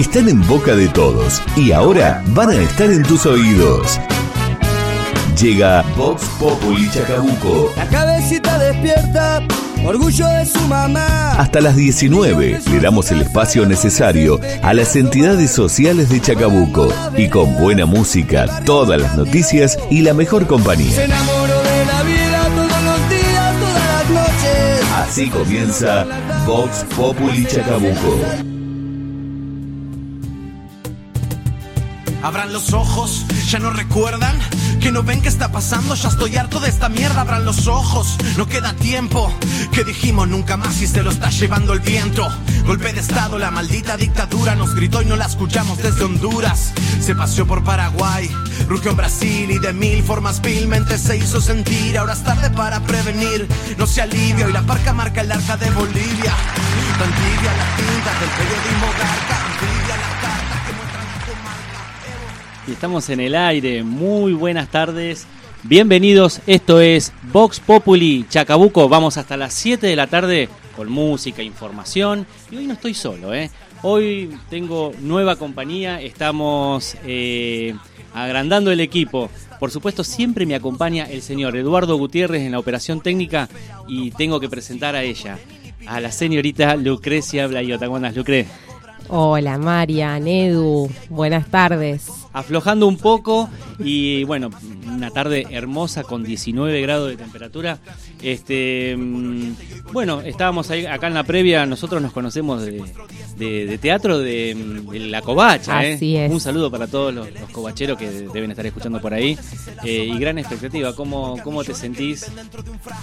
están en boca de todos y ahora van a estar en tus oídos. Llega Vox Populi Chacabuco. La cabecita despierta, orgullo de su mamá. Hasta las 19 le damos el espacio necesario a las entidades sociales de Chacabuco y con buena música, todas las noticias y la mejor Se compañía. enamoró de la vida todos los días, todas las noches. Así comienza Vox Populi Chacabuco. Abran los ojos, ya no recuerdan que no ven qué está pasando, ya estoy harto de esta mierda. Abran los ojos, no queda tiempo. Que dijimos nunca más y se lo está llevando el viento. Golpe de estado, la maldita dictadura nos gritó y no la escuchamos desde Honduras. Se paseó por Paraguay, rugió en Brasil y de mil formas vilmente se hizo sentir. Ahora es tarde para prevenir, no se alivia. Hoy la parca marca el arca de Bolivia. Tan tibia la tinta del periodismo garca, Y estamos en el aire. Muy buenas tardes. Bienvenidos. Esto es Vox Populi Chacabuco. Vamos hasta las 7 de la tarde con música, información. Y hoy no estoy solo, ¿eh? Hoy tengo nueva compañía. Estamos eh, agrandando el equipo. Por supuesto, siempre me acompaña el señor Eduardo Gutiérrez en la operación técnica y tengo que presentar a ella, a la señorita Lucrecia Blayota. ¿Cómo andas, Lucre? Hola Marian, Edu, buenas tardes. Aflojando un poco y bueno, una tarde hermosa con 19 grados de temperatura. Este, mm, bueno, estábamos ahí acá en la previa, nosotros nos conocemos de, de- de teatro de, mm, de La Covacha. ¿eh? Es. Un saludo para todos los, los covacheros que deben estar escuchando por ahí. Eh, y gran expectativa, ¿cómo, cómo te sentís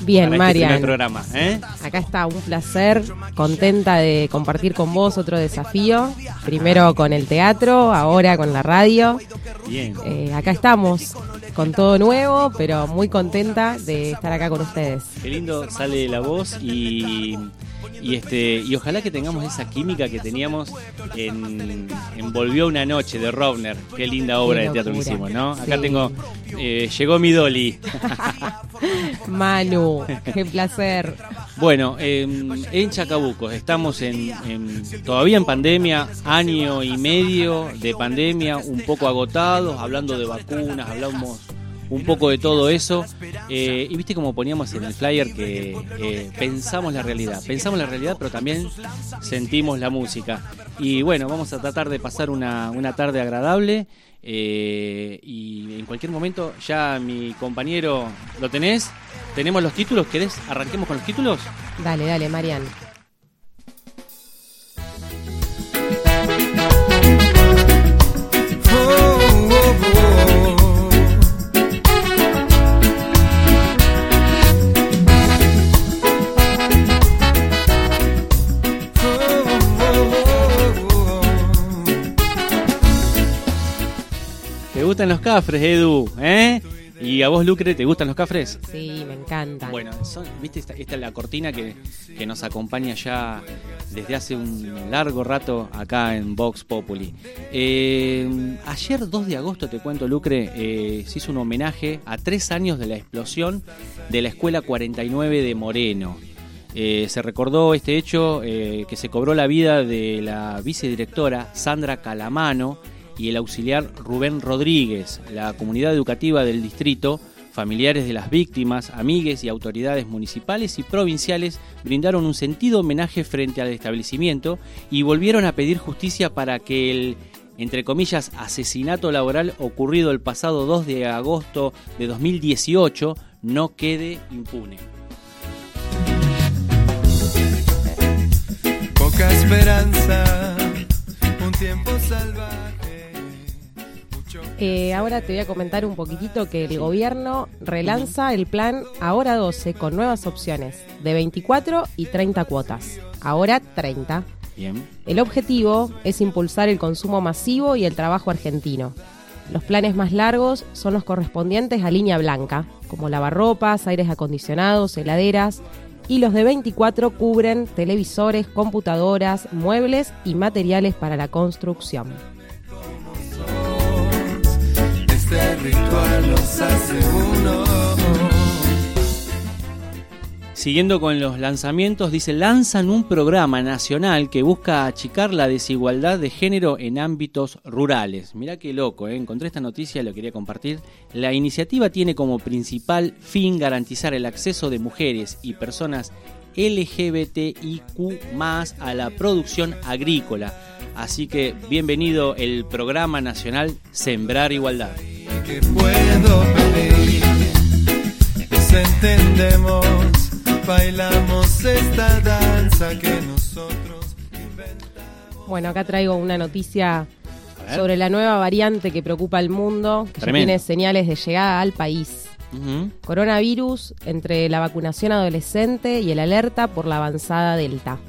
Bien, para este programa? ¿eh? Acá está, un placer, contenta de compartir con vos otro desafío. Primero con el teatro, ahora con la radio. Bien. Eh, acá estamos, con todo nuevo, pero muy contenta de estar acá con ustedes. Qué lindo sale la voz y, y este y ojalá que tengamos esa química que teníamos en, en Volvió una noche de Rovner. Qué linda obra Qué de teatro que hicimos, ¿no? Acá tengo eh, llegó mi Dolly. Manu, qué placer. Bueno, eh, en Chacabuco estamos en, en- todavía en pandemia, año y medio de pandemia, un poco agotados, hablando de vacunas, hablamos un poco de todo eso. eh, y viste como poníamos en el flyer que pensamos la realidad, pensamos la realidad, pero también sentimos la música. Y bueno, vamos a tratar de pasar una, una tarde agradable. eh, y en cualquier momento, ya mi compañero, ¿lo tenés? ¿Tenemos los títulos? ¿Querés? ¿Arranquemos con los títulos? Dale, dale, Marian. Gustan los cafres, Edu? ¿Eh? ¿Y a vos, Lucre, te gustan los cafres? Sí, me encantan. Bueno, son- viste, esta, esta es la cortina que, que nos acompaña ya desde hace un largo rato acá en Vox Populi. Eh, ayer, 2 de agosto, te cuento, Lucre, eh, se hizo un homenaje a tres años de la explosión de la Escuela 49 de Moreno. Eh, se recordó este hecho que se cobró la vida de la vicedirectora Sandra Calamano y el auxiliar Rubén Rodríguez. La comunidad educativa del distrito, familiares de las víctimas, amigues y autoridades municipales y provinciales brindaron un sentido homenaje frente al establecimiento y volvieron a pedir justicia para que el entre comillas, asesinato laboral ocurrido el pasado 2 de agosto de 2018 no quede impune. Poca esperanza, un tiempo salvaje. Eh, ahora te voy a comentar un poquitito que el gobierno relanza el plan Ahora 12 con nuevas opciones de 24 y 30 cuotas. Ahora 30. Bien. El objetivo es impulsar el consumo masivo y el trabajo argentino. Los planes más largos son los correspondientes a línea blanca, como lavarropas, aires acondicionados, heladeras, y los de 24 cubren televisores, computadoras, muebles y materiales para la construcción. Este. Siguiendo con los lanzamientos, dice, lanzan un programa nacional que busca achicar la desigualdad de género en ámbitos rurales. Mirá qué loco, ¿eh? encontré esta noticia, lo quería compartir. La iniciativa tiene como principal fin garantizar el acceso de mujeres y personas LGBTIQ a la producción agrícola. Así que bienvenido el programa nacional Sembrar Igualdad. Que puedo pedir. Entendemos, bailamos esta danza que nosotros Bueno, acá traigo una noticia sobre la nueva variante que preocupa al mundo, que ya tiene señales de llegada al país. Coronavirus entre la vacunación adolescente y el alerta por la avanzada Delta.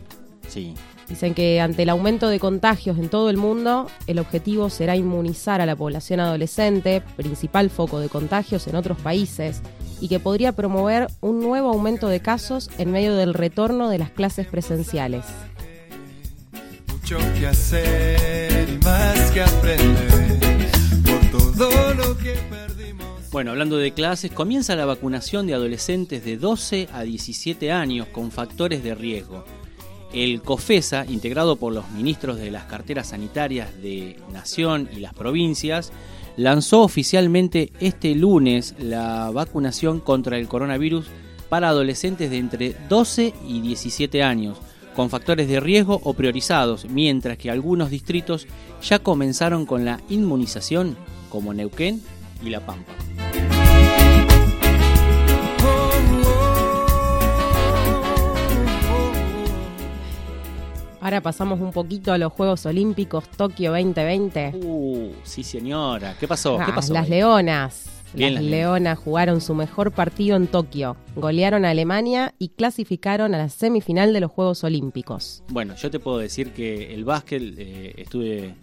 Sí. Dicen que ante el aumento de contagios en todo el mundo, el objetivo será inmunizar a la población adolescente, principal foco de contagios en otros países, y que podría promover un nuevo aumento de casos en medio del retorno de las clases presenciales. mucho que hacer y más que aprender por todo lo que perdimos. Bueno, hablando de clases, comienza la vacunación de adolescentes de 12 a 17 años con factores de riesgo. El COFESA, integrado por los ministros de las carteras sanitarias de Nación y las provincias, lanzó oficialmente este lunes la vacunación contra el coronavirus para adolescentes de entre 12 y 17 años, con factores de riesgo o priorizados, mientras que algunos distritos ya comenzaron con la inmunización, como Neuquén y La Pampa. Ahora pasamos un poquito a los Juegos Olímpicos Tokio 2020. Uh, sí señora. ¿Qué pasó? Ah, ¿Qué pasó? las Leonas. Bien, las las Leonas jugaron su mejor partido en Tokio. Golearon a Alemania y clasificaron a la semifinal de los Juegos Olímpicos. Bueno, yo te puedo decir que el básquet eh, estuve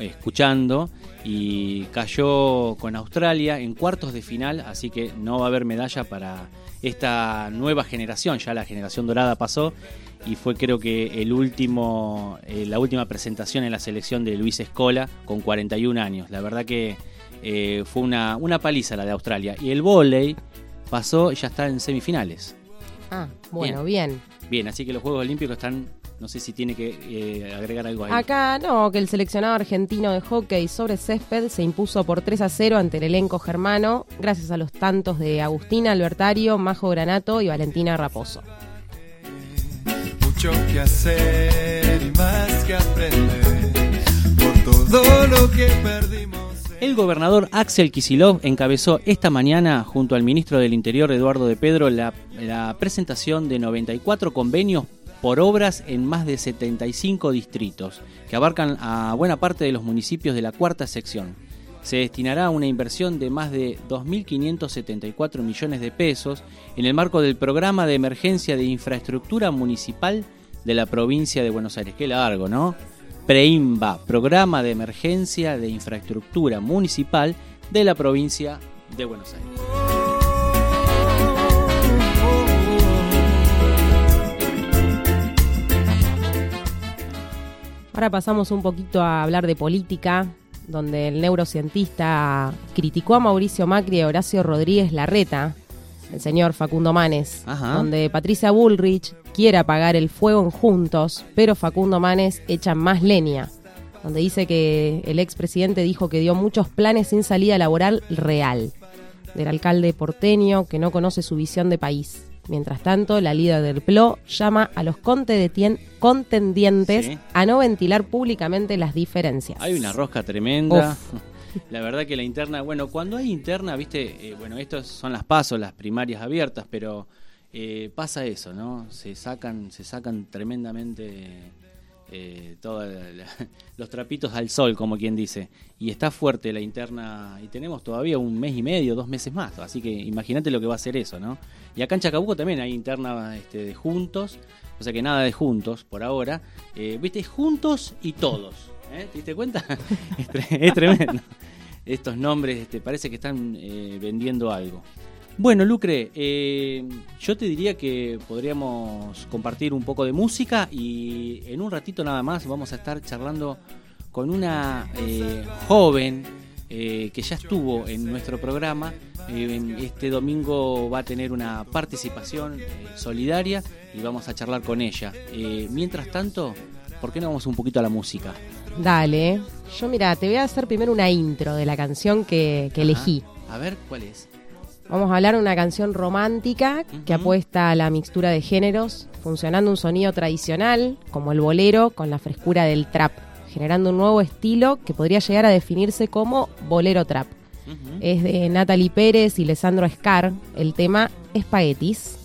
escuchando y cayó con Australia en cuartos de final, así que no va a haber medalla para esta nueva generación. Ya la generación dorada pasó y fue creo que el último, eh, la última presentación en la selección de Luis Escola con 41 años. La verdad que eh, fue una, una paliza la de Australia. Y el vóley pasó, ya está en semifinales. Ah, bueno, bien. Bien, así que los Juegos Olímpicos están, no sé si tiene que eh, agregar algo ahí. Acá no, que el seleccionado argentino de hockey sobre césped se impuso por 3 a 0 ante el elenco germano, gracias a los tantos de Agustina Albertario, Majo Granato y Valentina Raposo. Mucho que hacer y más que aprender por todo lo que perdimos. El gobernador Axel Kisilov encabezó esta mañana, junto al ministro del Interior Eduardo de Pedro, la, la presentación de 94 convenios por obras en más de 75 distritos, que abarcan a buena parte de los municipios de la cuarta sección. Se destinará una inversión de más de 2.574 millones de pesos en el marco del programa de emergencia de infraestructura municipal de la provincia de Buenos Aires. Qué largo, ¿no? PREIMBA, Programa de Emergencia de Infraestructura Municipal de la provincia de Buenos Aires. Ahora pasamos un poquito a hablar de política, donde el neurocientista criticó a Mauricio Macri y a Horacio Rodríguez Larreta, el señor Facundo Manes, Ajá. donde Patricia Bullrich quiere apagar el fuego en Juntos, pero Facundo Manes echa más leña, donde dice que el expresidente dijo que dio muchos planes sin salida laboral real, del alcalde porteño que no conoce su visión de país. Mientras tanto, la líder del PLO llama a los contendien- contendientes Sí. a no ventilar públicamente las diferencias. Hay una rosca tremenda. La verdad que la interna, bueno, cuando hay interna, viste, eh, bueno, estos son las pasos, las primarias abiertas, pero eh, pasa eso, ¿no? Se sacan, se sacan tremendamente eh, todos los trapitos al sol, como quien dice. Y está fuerte la interna, y tenemos todavía un mes y medio, dos meses más, así que imagínate lo que va a ser eso, ¿no? Y acá en Chacabuco también hay interna este, de juntos, o sea que nada de juntos por ahora. Eh, Viste, juntos y todos. ¿eh? ¿Te diste cuenta? es, tre- es tremendo. Estos nombres este, parece que están vendiendo algo. Bueno, Lucre, eh, yo te diría que podríamos compartir un poco de música y en un ratito nada más vamos a estar charlando con una eh, joven eh, que ya estuvo en nuestro programa. Eh, este domingo va a tener una participación eh, solidaria y vamos a charlar con ella. Mientras tanto, ¿por qué no vamos un poquito a la música? Dale. Yo, mira, te voy a hacer primero una intro de la canción que, elegí. A ver, ¿cuál es? Vamos a hablar de una canción romántica que apuesta a la mixtura de géneros, funcionando un sonido tradicional, como el bolero, con la frescura del trap, generando un nuevo estilo que podría llegar a definirse como bolero trap. Es de Natalie Pérez y Lesandro Scar, el tema Espaguetis.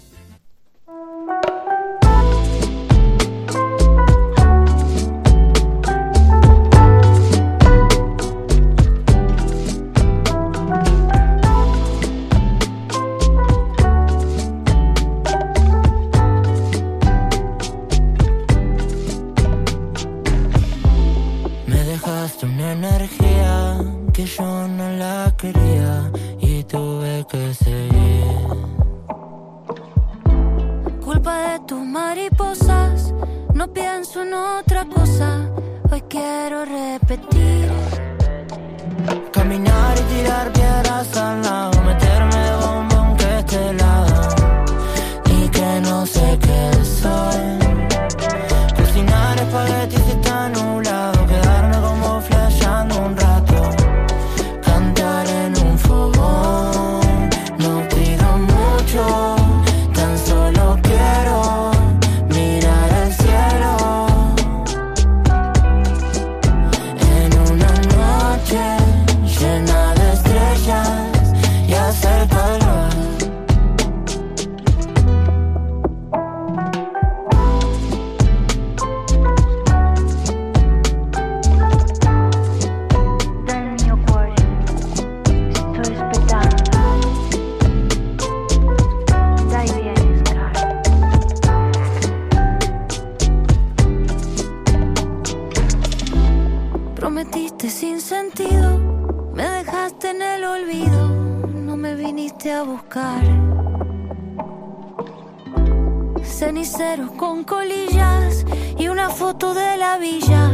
Ceniceros con colillas y una foto de la villa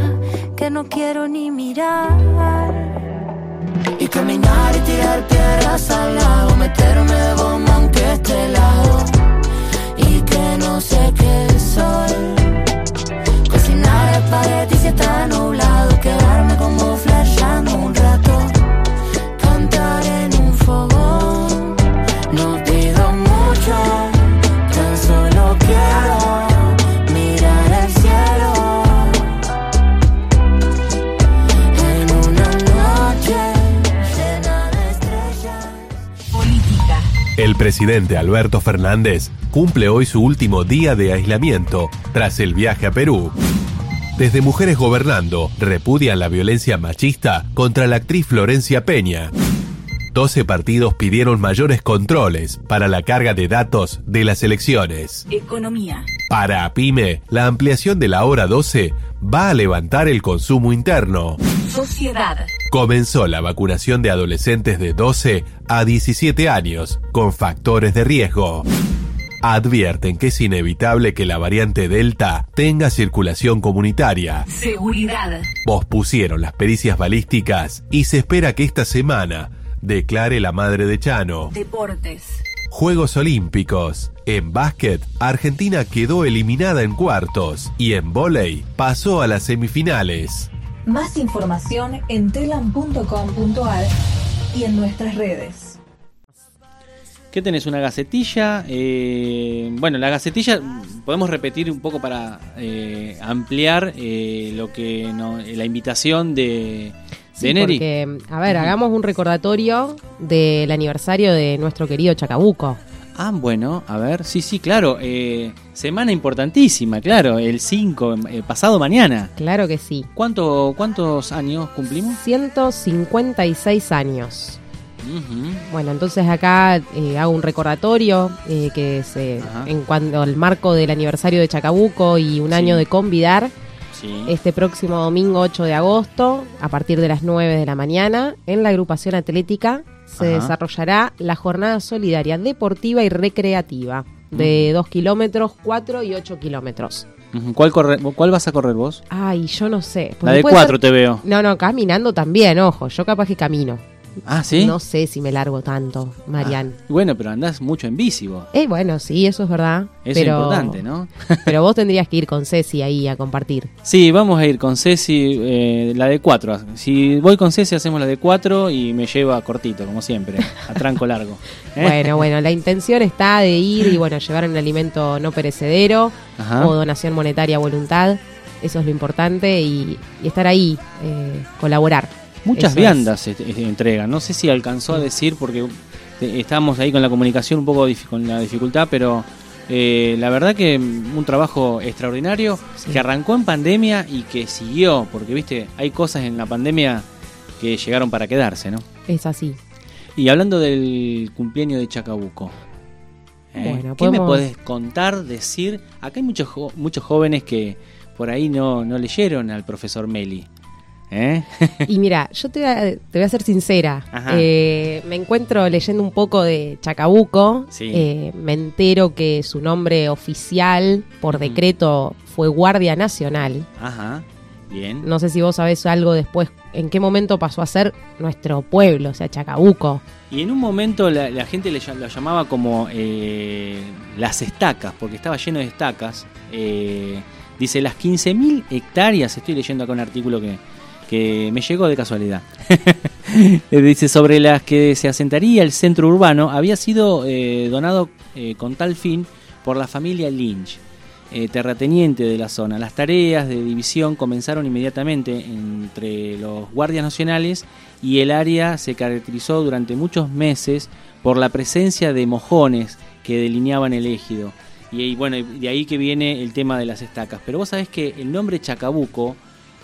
que no quiero ni mirar. Y caminar y tirar piedras al lago, meterme de bomba aunque esté helado y que no sé qué soy. Cocinar espaguetis si está nublado, quedarme como flasheando un rato, El presidente Alberto Fernández cumple hoy su último día de aislamiento tras el viaje a Perú. Desde Mujeres Gobernando repudian la violencia machista contra la actriz Florencia Peña. 12 partidos pidieron mayores controles para la carga de datos de las elecciones. Economía. Para PYME, la ampliación de la hora 12 va a levantar el consumo interno. Sociedad. Comenzó la vacunación de adolescentes de 12 a 17 años con factores de riesgo. Advierten que es inevitable que la variante Delta tenga circulación comunitaria. Seguridad. Pospusieron las pericias balísticas y se espera que esta semana declare la madre de Chano. Deportes. Juegos Olímpicos. En básquet, Argentina quedó eliminada en cuartos y en vóley pasó a las semifinales. Más información en telam.com.ar y en nuestras redes. ¿Qué tenés? ¿Una gacetilla? Eh, bueno, la gacetilla podemos repetir un poco para eh, ampliar eh, lo que no- la invitación de, Sí, porque, a ver, hagamos un recordatorio del aniversario de nuestro querido Chacabuco. Ah, bueno, a ver, sí, sí, claro. eh, semana importantísima, claro, el 5, eh, pasado mañana. Claro que sí. ¿Cuánto, ¿Cuántos años cumplimos? 156 años. Ujú. Bueno, entonces acá eh, hago un recordatorio eh, que se, Ajá. en cuanto al marco del aniversario de Chacabuco y un Sí. año de convidar, Sí. este próximo domingo 8 de agosto, a partir de las 9 de la mañana, en la agrupación atlética se Ajá. desarrollará la jornada solidaria deportiva y recreativa de 2 kilómetros, 4 y 8 kilómetros. ¿Cuál, corre, ¿Cuál vas a correr vos? Ay, yo no sé. La de puede cuatro ser- te veo. No, no, caminando también, ojo. Yo capaz que camino. Ah, ¿sí? No sé si me largo tanto, Marian. Bueno, pero andás mucho en bici vos. Eh, bueno, sí, eso es verdad. Eso pero, es importante, ¿no? pero vos tendrías que ir con Ceci ahí a compartir. Sí, vamos a ir con Ceci, eh, la de cuatro. Si voy con Ceci, hacemos la de cuatro y me lleva cortito, como siempre, a tranco largo. ¿Eh? Bueno, bueno, la intención está de ir y bueno, llevar un alimento no perecedero Ajá. o donación monetaria a voluntad. Eso es lo importante y, y estar ahí, eh, colaborar. Muchas Eso viandas se entregan. No sé si alcanzó a decir porque eh, estábamos ahí con la comunicación un poco con la dificultad, pero eh, la verdad que mm, un trabajo extraordinario que arrancó en pandemia y que siguió, porque viste, hay cosas en la pandemia que llegaron para quedarse, ¿no? Es, es así. Y hablando del cumpleaños de Chacabuco. ¿eh? Bueno, ¿Qué me podés contar, decir? Acá hay muchos, muchos jóvenes que por ahí no, no leyeron al profesor Meli. ¿Eh? Y mira, yo te voy a, te voy a ser sincera. Eh, me encuentro leyendo un poco de Chacabuco. Sí. Eh, me entero que su nombre oficial, por decreto, fue Guardia Nacional. Ajá, bien. No sé si vos sabés algo después, en qué momento pasó a ser nuestro pueblo, o sea, Chacabuco. Y en un momento la, la gente le, lo llamaba como eh, las estacas, porque estaba lleno de estacas. Dice, las 15.000 hectáreas, estoy leyendo acá un artículo que, que me llegó de casualidad. Dice, sobre las que se asentaría el centro urbano, había sido eh, donado eh, con tal fin por la familia Lynch, eh, terrateniente de la zona. Las tareas de división comenzaron inmediatamente entre los guardias nacionales y el área se caracterizó durante muchos meses por la presencia de mojones que delineaban el ejido. Y, y bueno, de ahí que viene el tema de las estacas. Pero vos sabés que el nombre Chacabuco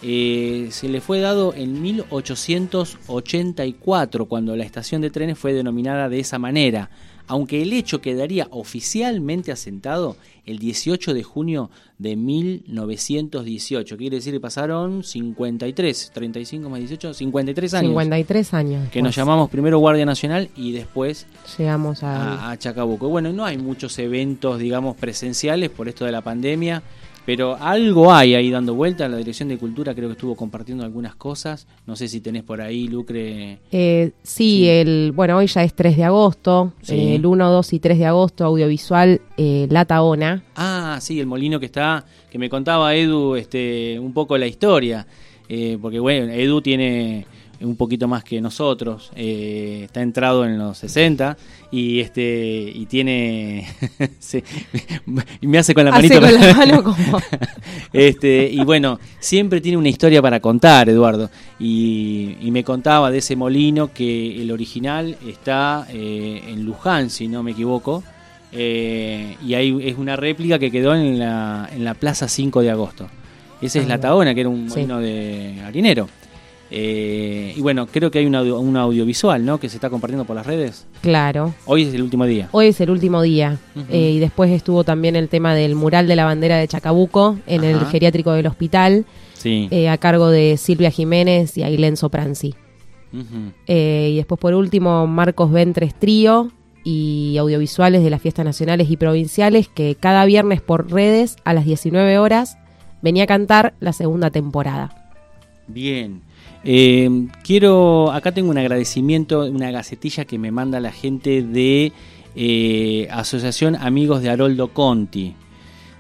eh, se le fue dado en 1884, cuando la estación de trenes fue denominada de esa manera, aunque el hecho quedaría oficialmente asentado el 18 de junio de 1918. Quiere decir que pasaron 53, 35 más 18, 53 años. 53 años. Que nos llamamos primero Guardia Nacional y después Llegamos a... a, a Chacabuco. Bueno, no hay muchos eventos, digamos, presenciales por esto de la pandemia, pero algo hay ahí dando vuelta. La Dirección de Cultura creo que estuvo compartiendo algunas cosas. No sé si tenés por ahí, Lucre. Eh, sí, el bueno, hoy ya es 3 de agosto, Sí. eh, el 1, 2 y 3 de agosto, audiovisual eh, La Taona. Ah, sí, el molino que está, que me contaba Edu este, un poco la historia. Eh, porque bueno, Edu tiene un poquito más que nosotros, eh, está entrado en los 60 y este y tiene y me hace con la manito con la mano como- este y bueno siempre tiene una historia para contar Eduardo y, y me contaba de ese molino que el original está eh, en Luján si no me equivoco eh, y ahí es una réplica que quedó en la, en la Plaza 5 de agosto esa es Ah, la. Taona que era un Sí. molino de harinero Eh, y bueno creo que hay un, audio- un audiovisual ¿no? que se está compartiendo por las redes Claro. hoy es el último día Hoy es el último día. Eh, y después estuvo también el tema del mural de la bandera de Chacabuco en el geriátrico del hospital, sí eh, a cargo de Silvia Jiménez y Ailén Sopranzi. Y después, por último, Marcos Ventres Trío y audiovisuales de las fiestas nacionales y provinciales que cada viernes por redes a las 19 horas venía a cantar la segunda temporada. Bien. Eh, quiero, acá tengo un agradecimiento, una gacetilla que me manda la gente de eh, Asociación Amigos de Haroldo Conti.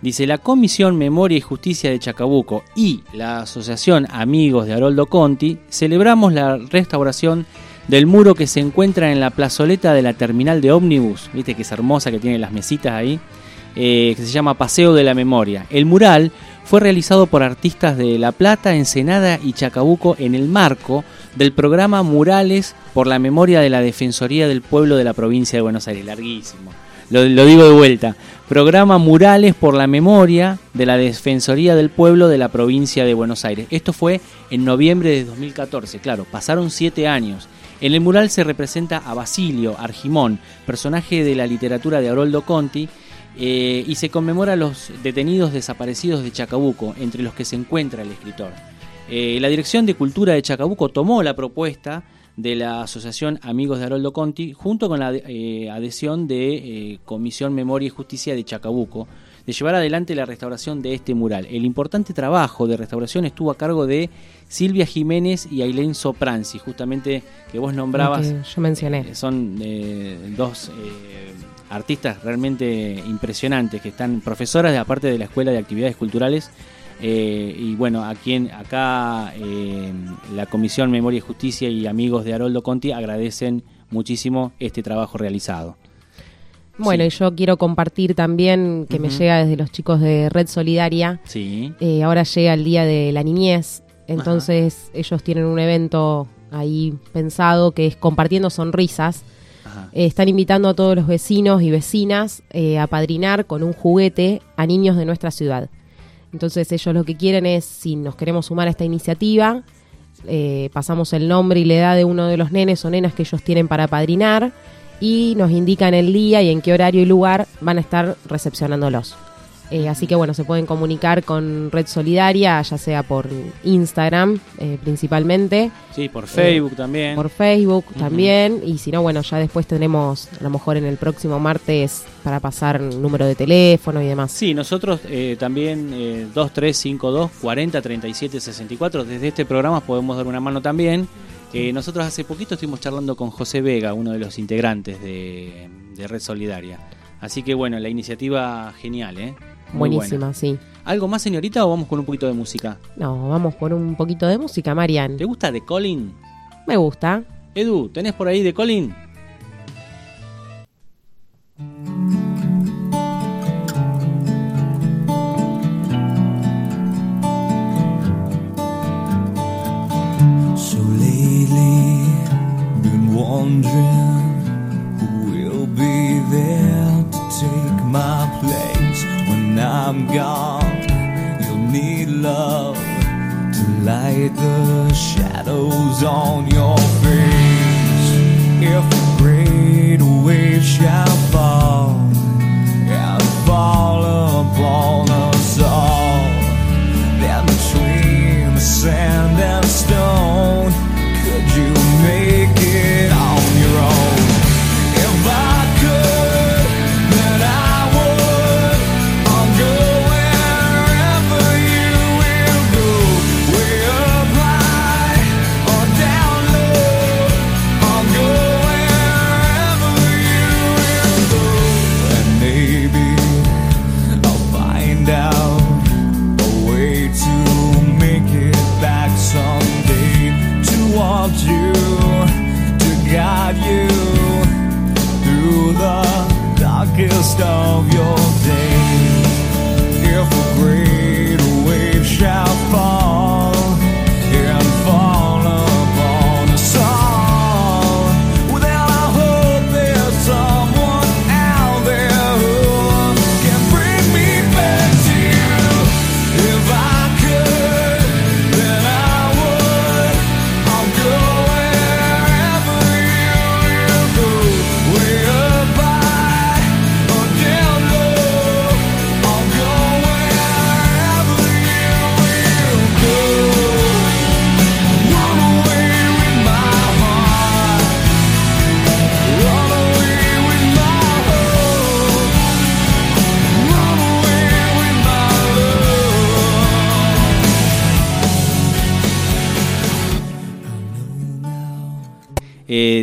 Dice, la Comisión Memoria y Justicia de Chacabuco y la Asociación Amigos de Haroldo Conti celebramos la restauración del muro que se encuentra en la plazoleta de la terminal de ómnibus, viste que es hermosa, que tiene las mesitas ahí, eh, que se llama Paseo de la Memoria. El mural fue realizado por artistas de La Plata, Ensenada y Chacabuco en el marco del programa Murales por la Memoria de la Defensoría del Pueblo de la Provincia de Buenos Aires. Larguísimo. Lo, digo de vuelta. Programa Murales por la Memoria de la Defensoría del Pueblo de la Provincia de Buenos Aires. Esto fue en noviembre de 2014. Claro, pasaron siete años. En el mural se representa a Basilio Argimón, personaje de la literatura de Haroldo Conti, eh, y se conmemora a los detenidos desaparecidos de Chacabuco, entre los que se encuentra el escritor. Eh, la Dirección de Cultura de Chacabuco tomó la propuesta de la Asociación Amigos de Haroldo Conti, junto con la eh, adhesión de Comisión Memoria y Justicia de Chacabuco, de llevar adelante la restauración de este mural. El importante trabajo de restauración estuvo a cargo de Silvia Jiménez y Ailén Sopranzi, justamente que vos nombrabas. Que yo mencioné. Son dos artistas realmente impresionantes que están profesoras de aparte de la Escuela de Actividades Culturales. eh, y bueno, aquí en, acá eh, la Comisión Memoria y Justicia y amigos de Haroldo Conti agradecen muchísimo este trabajo realizado. Bueno, y yo quiero compartir también que me llega desde los chicos de Red Solidaria. Sí. Eh, ahora llega el Día de la Niñez, entonces ellos tienen un evento ahí pensado que es Compartiendo Sonrisas. Eh, están invitando a todos los vecinos y vecinas eh, a padrinar con un juguete a niños de nuestra ciudad. Entonces ellos lo que quieren es, si nos queremos sumar a esta iniciativa, eh, pasamos el nombre y la edad de uno de los nenes o nenas que ellos tienen para padrinar y nos indican el día y en qué horario y lugar van a estar recepcionándolos. Eh, así que bueno, se pueden comunicar con Red Solidaria, ya sea por Instagram eh, principalmente, Sí, por Facebook también. por Facebook también, y si no, bueno, ya después tendremos a lo mejor en el próximo martes para pasar número de teléfono y demás. Sí, nosotros eh, también eh, 2352 40 37 64 desde este programa podemos dar una mano también. Eh, nosotros hace poquito estuvimos charlando con José Vega, uno de los integrantes de, de Red Solidaria. Así que bueno, la iniciativa genial, ¿eh? Muy Buenísima, buena. sí. ¿Algo más, señorita, o vamos con un poquito de música? No, vamos por un poquito de música, Marian. ¿Te gusta The Colin? Me gusta. Edu, ¿tenés por ahí The Colin? So lately, been wondering I'm gone. You'll need love to light the shadows on your face. If a great wave shall fall and fall upon us all, then between the sand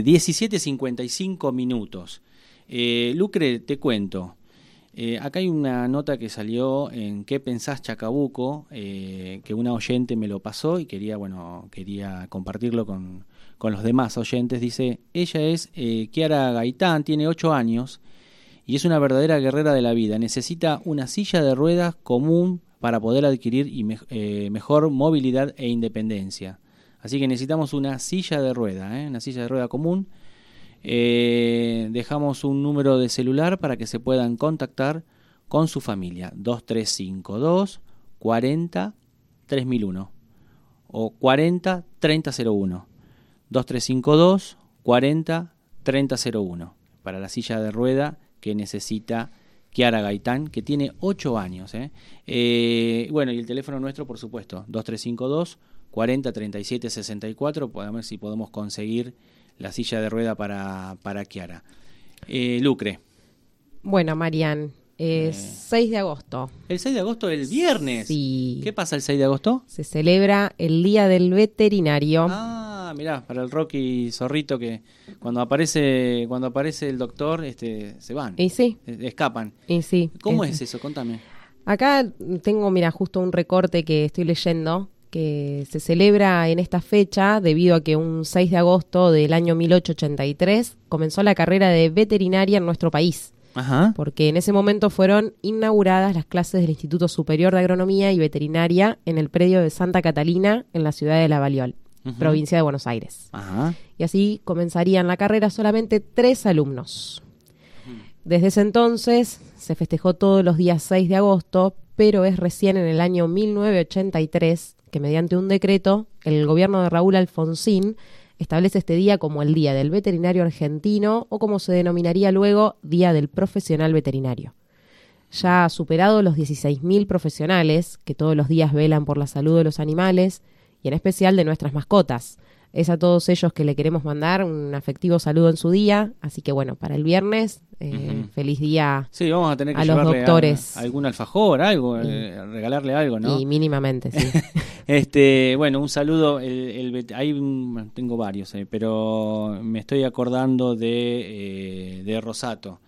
17.55 minutos. Eh, Lucre, te cuento. Eh, acá hay una nota que salió en ¿Qué pensás Chacabuco? eh, que una oyente me lo pasó y quería, bueno, quería compartirlo con, con los demás oyentes. Dice, ella es eh, Kiara Gaitán, tiene 8 años y es una verdadera guerrera de la vida. Necesita una silla de ruedas común para poder adquirir y me- mejor movilidad e independencia. Así que necesitamos una silla de rueda, ¿eh? una silla de rueda común. Eh, dejamos un número de celular para que se puedan contactar con su familia. 2352 40 3001 o 40 3001. 2352 40 3001 para la silla de rueda que necesita Kiara Gaitán, que tiene 8 años. ¿eh? Eh, bueno, y el teléfono nuestro, por supuesto, 2352 40 37 64, para ver si podemos conseguir la silla de rueda para, para Kiara. Eh, Lucre, Bueno, Marian, Es 6 de agosto. El 6 de agosto, el viernes. Sí. ¿Qué pasa el 6 de agosto? Se celebra el Día del Veterinario. Ah, mirá, para el Rocky Zorrito que cuando aparece cuando aparece el doctor, este, se van. Y sí, Eh, Escapan. y sí. ¿Cómo Es- es eso? Contame. Acá tengo, mira, justo un recorte que estoy leyendo que se celebra en esta fecha debido a que un 6 de agosto del año 1883 comenzó la carrera de veterinaria en nuestro país, Ajá. porque en ese momento fueron inauguradas las clases del Instituto Superior de Agronomía y Veterinaria en el predio de Santa Catalina en la ciudad de La Valiol, provincia de Buenos Aires. Ajá. Y así comenzarían la carrera solamente tres alumnos. Desde ese entonces se festejó todos los días 6 de agosto, pero es recién en el año 1983 que mediante un decreto el gobierno de Raúl Alfonsín establece este día como el Día del Veterinario Argentino o como se denominaría luego Día del Profesional Veterinario. Ya ha superado los 16.000 profesionales que todos los días velan por la salud de los animales y en especial de nuestras mascotas. Es a todos ellos que le queremos mandar un afectivo saludo en su día. Así que bueno, para el viernes, eh, Ujú. feliz día Sí, vamos a tener que A los a- doctores. a algún alfajor, algo, eh, regalarle algo, ¿no? y mínimamente, sí. Este, bueno, un saludo. El, el hay tengo varios, eh, pero me estoy acordando de, eh, de Rosato,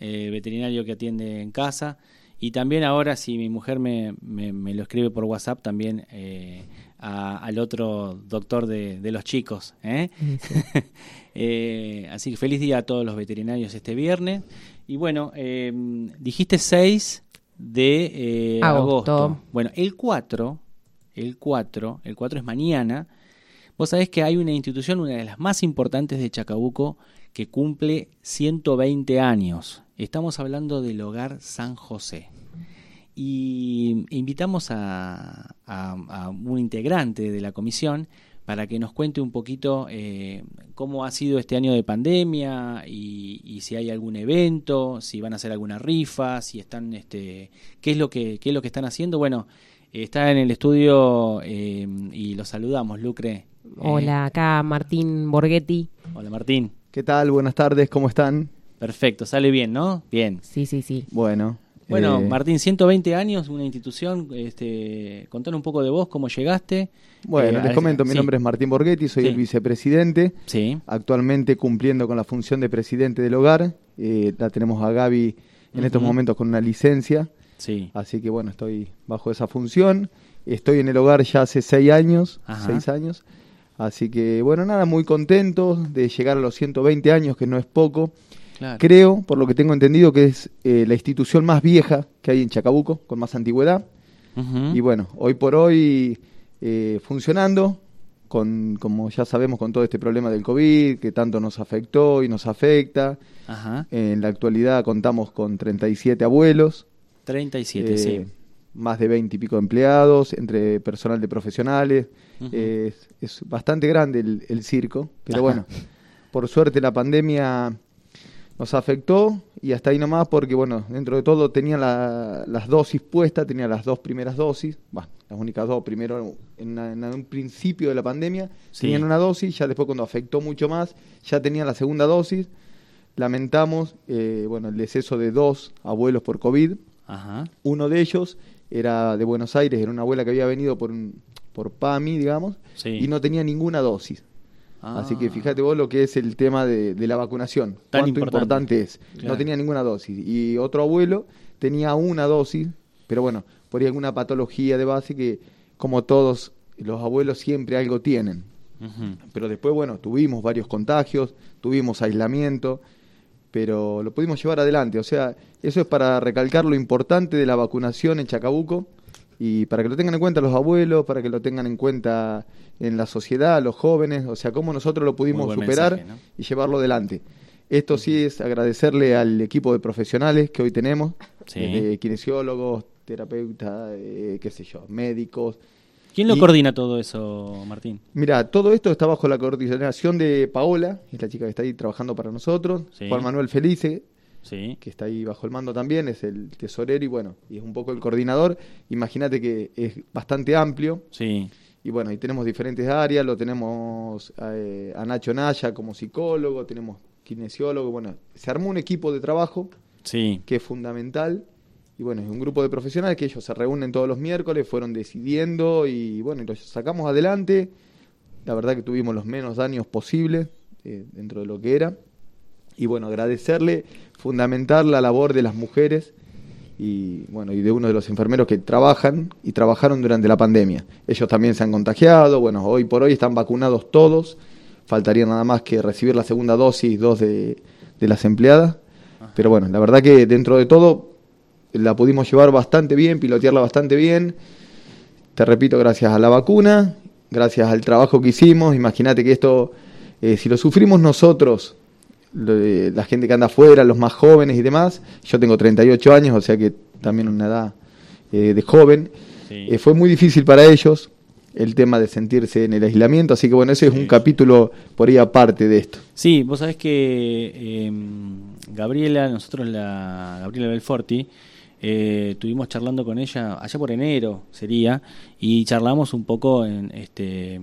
eh, veterinario que atiende en casa. Y también ahora, si mi mujer me, me- me lo escribe por WhatsApp, también eh, a- al otro doctor de, de los chicos. ¿eh? Eh, así que feliz día a todos los veterinarios este viernes. Y bueno, eh, dijiste 6 de eh, Agosto. agosto. Bueno, el 4, el 4, el 4 es mañana. Vos sabés que hay una institución, una de las más importantes de Chacabuco, que cumple 120 años. Estamos hablando del Hogar San José. Y invitamos a, a- a un integrante de la comisión para que nos cuente un poquito eh, cómo ha sido este año de pandemia y, y si hay algún evento, si van a hacer alguna rifa, si están, este, qué es lo que, qué es lo que están haciendo. Bueno, eh, está en el estudio eh, y lo saludamos, Lucre. Eh, Hola, acá Martín Borghetti. hola Martín. ¿Qué tal? Buenas tardes, ¿cómo están? Perfecto, sale bien, ¿no? Bien. Sí, sí, sí. Bueno. Bueno, eh, Martín, 120 años, una institución, este, contanos un poco de vos, cómo llegaste. Bueno, Eh, les a- comento, mi sí. nombre es Martín Borghetti, soy Sí. el vicepresidente, Sí, actualmente cumpliendo con la función de presidente del hogar. Eh, la tenemos a Gaby en estos momentos con una licencia, sí. así que bueno, estoy bajo esa función. Estoy en el hogar ya hace seis años, Ajá. seis años. Así que bueno, nada, muy contento de llegar a los 120 años, que no es poco. Claro. Creo, por lo que tengo entendido, que es eh, la institución más vieja que hay en Chacabuco, con más antigüedad. Y bueno, hoy por hoy eh, funcionando, con, como ya sabemos, con todo este problema del COVID, que tanto nos afectó y nos afecta. Ajá. En la actualidad contamos con 37 abuelos, 37, eh, sí. más de 20 y pico empleados, entre personal de profesionales. Eh, es, es bastante grande el, el circo, pero Ajá. bueno, por suerte la pandemia nos afectó y hasta ahí nomás porque, bueno, dentro de todo tenía la- las dosis puestas, tenía las dos primeras dosis, bueno, las únicas dos, primero en, en un principio de la pandemia, Sí. tenían una dosis, ya después cuando afectó mucho más, ya tenían la segunda dosis. Lamentamos, eh, bueno, el deceso de dos abuelos por COVID. Ajá. Uno de ellos era de Buenos Aires, era una abuela que había venido por, por PAMI, digamos, Sí. y no tenía ninguna dosis. Ah. Así que fíjate vos lo que es el tema de, de la vacunación. Tan cuánto importante. importante, es. Claro. No tenía ninguna dosis. Y otro abuelo tenía una dosis, pero bueno, por ahí alguna patología de base que, como todos los abuelos, siempre algo tienen. Pero después, bueno, tuvimos varios contagios, tuvimos aislamiento, pero lo pudimos llevar adelante. O sea, eso es para recalcar lo importante de la vacunación en Chacabuco y para que lo tengan en cuenta los abuelos, para que lo tengan en cuenta en la sociedad, los jóvenes, o sea, cómo nosotros lo pudimos superar mensaje, ¿no? y llevarlo adelante. Esto sí es agradecerle al equipo de profesionales que hoy tenemos, Sí. desde kinesiólogos, terapeutas, eh, qué sé yo, médicos, ¿Quién lo Y- coordina todo eso, Martín? Mira, todo esto está bajo la coordinación de Paola, que es la chica que está ahí trabajando para nosotros. Sí. Juan Manuel Felice, Sí. que está ahí bajo el mando también, es el tesorero y bueno, y es un poco el coordinador. Imagínate que es bastante amplio Sí. Y bueno, ahí tenemos diferentes áreas, lo tenemos eh, a Nacho Naya como psicólogo, tenemos kinesiólogo, bueno, se armó un equipo de trabajo Sí. que es fundamental. Y bueno, es un grupo de profesionales que ellos se reúnen todos los miércoles, fueron decidiendo y bueno, y lo sacamos adelante. La verdad que tuvimos los menos daños posibles eh, dentro de lo que era. Y bueno, agradecerle, fundamentar la labor de las mujeres y bueno, y de uno de los enfermeros que trabajan y trabajaron durante la pandemia. Ellos también se han contagiado, bueno, hoy por hoy están vacunados todos, faltaría nada más que recibir la segunda dosis, dos de, de las empleadas. Pero bueno, la verdad que dentro de todo la pudimos llevar bastante bien, pilotearla bastante bien. Te repito, gracias a la vacuna, gracias al trabajo que hicimos. Imagínate que esto, eh, si lo sufrimos nosotros, la gente que anda afuera, los más jóvenes y demás, yo tengo 38 años, o sea que también una edad eh, de joven, Sí. eh, fue muy difícil para ellos el tema de sentirse en el aislamiento, así que bueno, ese es un capítulo por ahí aparte de esto. Sí, vos sabés que eh, Gabriela, nosotros la Gabriela Belforti, eh, estuvimos charlando con ella allá por enero sería y charlamos un poco en este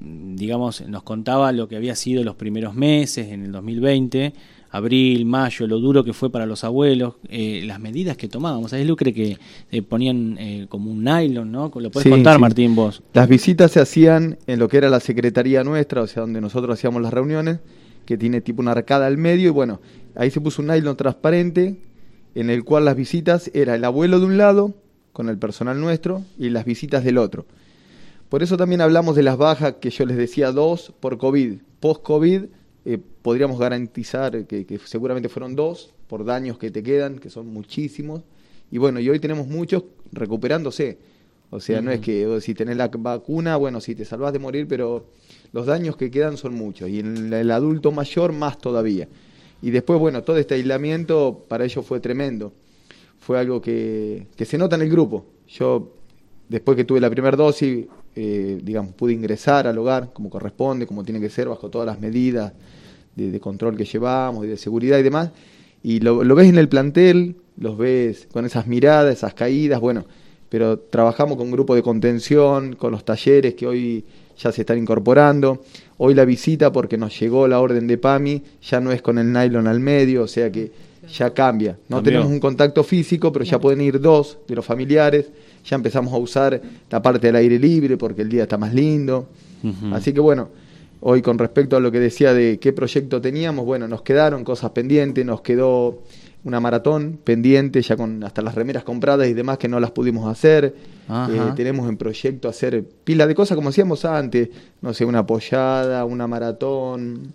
digamos nos contaba lo que había sido los primeros meses en el 2020 abril mayo lo duro que fue para los abuelos eh, las medidas que tomábamos sabés Lucre que eh, ponían eh, como un nylon no lo puedes Sí, contar sí. Martín vos Las visitas se hacían en lo que era la secretaría nuestra, o sea, donde nosotros hacíamos las reuniones, que tiene tipo una arcada al medio, y bueno, ahí se puso un nylon transparente, en el cual las visitas era el abuelo de un lado, con el personal nuestro, y las visitas del otro. Por eso también hablamos de las bajas que yo les decía, dos por COVID. Post-COVID eh, podríamos garantizar que, que seguramente fueron dos por daños que te quedan, que son muchísimos. Y bueno, y hoy tenemos muchos recuperándose. O sea, no es que oh, si tenés la vacuna, bueno, si te salvás de morir, pero los daños que quedan son muchos. Y en el adulto mayor más todavía. Y después, bueno, todo este aislamiento para ellos fue tremendo. Fue algo que, que se nota en el grupo. Yo, después que tuve la primera dosis, eh, digamos, pude ingresar al hogar como corresponde, como tiene que ser, bajo todas las medidas de, de control que llevamos y de seguridad y demás. Y lo, lo ves en el plantel, los ves con esas miradas, esas caídas, bueno, pero trabajamos con grupo de contención, con los talleres que hoy ya se están incorporando. Hoy la visita, porque nos llegó la orden de PAMI, ya no es con el nylon al medio, o sea que ya cambia. No Cambió. tenemos un contacto físico, pero ya pueden ir dos de los familiares. Ya empezamos a usar la parte del aire libre porque el día está más lindo. Así que bueno, hoy con respecto a lo que decía de qué proyecto teníamos, bueno, nos quedaron cosas pendientes, nos quedó una maratón pendiente, ya con hasta las remeras compradas y demás que no las pudimos hacer. Eh, tenemos en proyecto hacer pila de cosas como hacíamos antes, no sé, una apoyada, una maratón,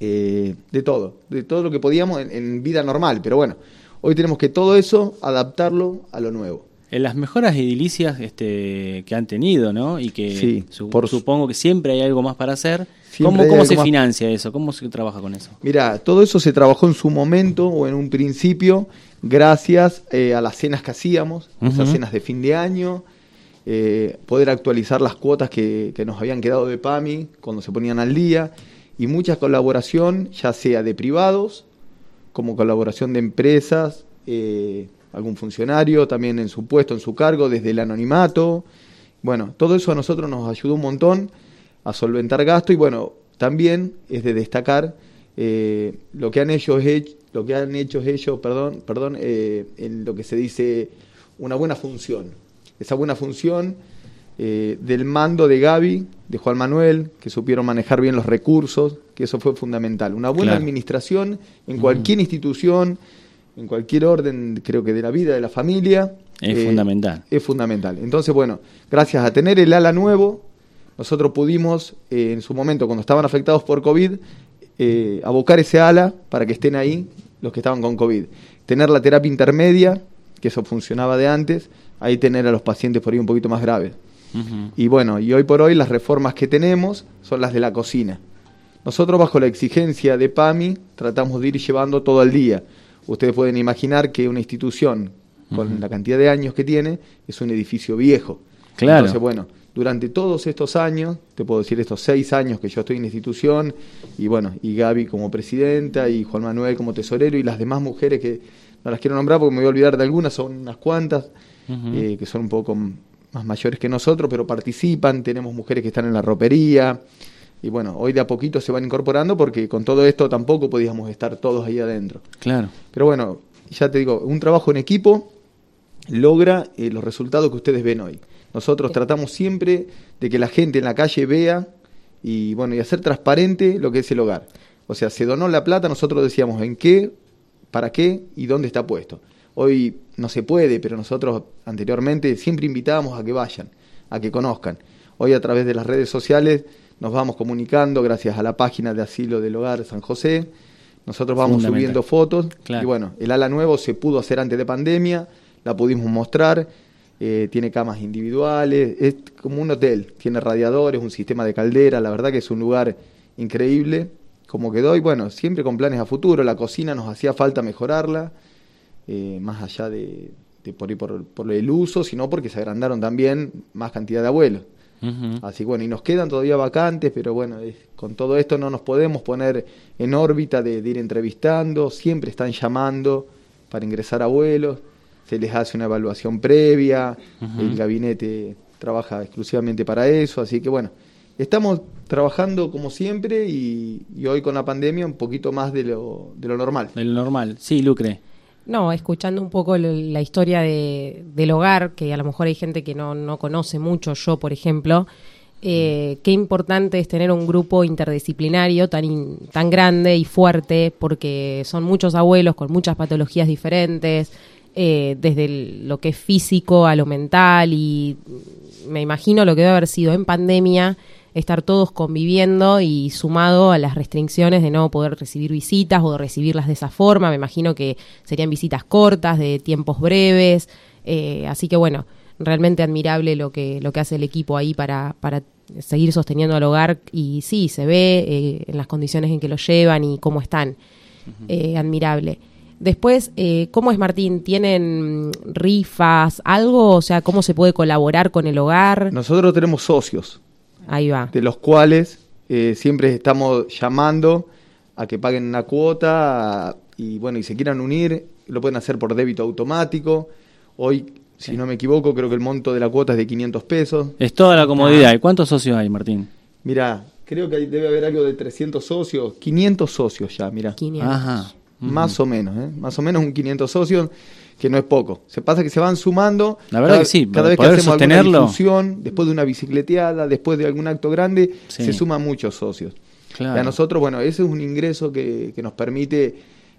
eh, de todo, de todo lo que podíamos en, en vida normal, pero bueno, hoy tenemos que todo eso adaptarlo a lo nuevo. En las mejoras edilicias este, que han tenido, ¿no? Y que Sí, su- por su- supongo que siempre hay algo más para hacer. ¿Cómo, se más- financia eso? ¿Cómo se trabaja con eso? Mira, todo eso se trabajó en su momento o en un principio gracias eh, a las cenas que hacíamos, esas cenas de fin de año, eh, poder actualizar las cuotas que, que nos habían quedado de PAMI cuando se ponían al día y mucha colaboración, ya sea de privados, como colaboración de empresas, eh, algún funcionario también en su puesto, en su cargo, desde el anonimato. Bueno, todo eso a nosotros nos ayudó un montón a solventar gasto y bueno, también es de destacar eh, lo que han hecho lo que han hecho ellos, perdón, perdón, eh, en lo que se dice una buena función. Esa buena función eh, del mando de Gaby, de Juan Manuel, que supieron manejar bien los recursos, que eso fue fundamental. Una buena Claro. administración en cualquier institución, en cualquier orden, creo que de la vida, de la familia. Es eh, fundamental. es fundamental. Entonces, bueno, gracias a tener el ala nuevo, nosotros pudimos, eh, en su momento, cuando estaban afectados por COVID, eh, abocar ese ala para que estén ahí los que estaban con COVID. Tener la terapia intermedia, que eso funcionaba de antes, ahí tener a los pacientes por ahí un poquito más graves. Y bueno, y hoy por hoy las reformas que tenemos son las de la cocina. Nosotros bajo la exigencia de PAMI tratamos de ir llevando todo el día. Ustedes pueden imaginar que una institución con la cantidad de años que tiene es un edificio viejo. Claro. Entonces, bueno, durante todos estos años, te puedo decir estos seis años que yo estoy en la institución, y bueno, y Gaby como presidenta, y Juan Manuel como tesorero, y las demás mujeres que no las quiero nombrar porque me voy a olvidar de algunas, son unas cuantas, eh, que son un poco más mayores que nosotros, pero participan, tenemos mujeres que están en la ropería, y bueno, hoy de a poquito se van incorporando porque con todo esto tampoco podíamos estar todos ahí adentro. Claro. Pero bueno, ya te digo, un trabajo en equipo logra eh, los resultados que ustedes ven hoy. Nosotros tratamos siempre de que la gente en la calle vea y bueno, y hacer transparente lo que es el hogar. O sea, se donó la plata, nosotros decíamos en qué, para qué y dónde está puesto. Hoy no se puede, pero nosotros anteriormente siempre invitábamos a que vayan, a que conozcan. Hoy a través de las redes sociales nos vamos comunicando gracias a la página de asilo del hogar San José. Nosotros vamos subiendo fotos Claro. y bueno, el ala nuevo se pudo hacer antes de pandemia, la pudimos mostrar, eh, tiene camas individuales, es como un hotel, tiene radiadores, un sistema de caldera, la verdad que es un lugar increíble como quedó y bueno, siempre con planes a futuro, la cocina nos hacía falta mejorarla, eh, más allá de, de por, por, por el uso, sino porque se agrandaron también más cantidad de abuelos. Ujú. Así que bueno, y nos quedan todavía vacantes, pero bueno, es- con todo esto no nos podemos poner en órbita de, de ir entrevistando, siempre están llamando para ingresar abuelos, se les hace una evaluación previa, el gabinete trabaja exclusivamente para eso, así que bueno, estamos trabajando como siempre y, y hoy con la pandemia un poquito más de lo, de lo normal. De lo normal. Sí, Lucre. No, escuchando un poco la historia de, del hogar, que a lo mejor hay gente que no, no conoce mucho, yo por ejemplo, eh, qué importante es tener un grupo interdisciplinario tan, in- tan grande y fuerte, porque son muchos abuelos con muchas patologías diferentes, eh, desde el- lo que es físico a lo mental, y me imagino lo que debe haber sido en pandemia estar todos conviviendo y sumado a las restricciones de no poder recibir visitas o de recibirlas de esa forma. Me imagino que serían visitas cortas, de tiempos breves. eh, así que bueno, realmente admirable lo que, lo que hace el equipo ahí para, para seguir sosteniendo el hogar. Y sí, se ve eh, en las condiciones en que lo llevan y cómo están. Eh, admirable. Después, eh, ¿cómo es Martín? ¿Tienen rifas, algo? O sea, ¿cómo se puede colaborar con el hogar? Nosotros tenemos socios, Ahí va. de los cuales eh, siempre estamos llamando a que paguen una cuota a- y bueno, y se quieran unir, lo pueden hacer por débito automático. Hoy, si no me equivoco, creo que el monto de la cuota es de 500 pesos. Es toda la comodidad. ¿Y cuántos socios hay, Martín? Mira, creo que debe haber algo de 300 socios, 500 socios ya, mira. 500. Ajá. Más o menos, ¿eh? Más o menos un 500 socios, que no es poco. Se pasa que se van sumando. La verdad cada, que sí, Cada vez que hacemos alguna sostenerlo. difusión, después de una bicicleteada, después de algún acto grande, Sí. se suman muchos socios. Claro. Y a nosotros, bueno, ese es un ingreso que, que nos permite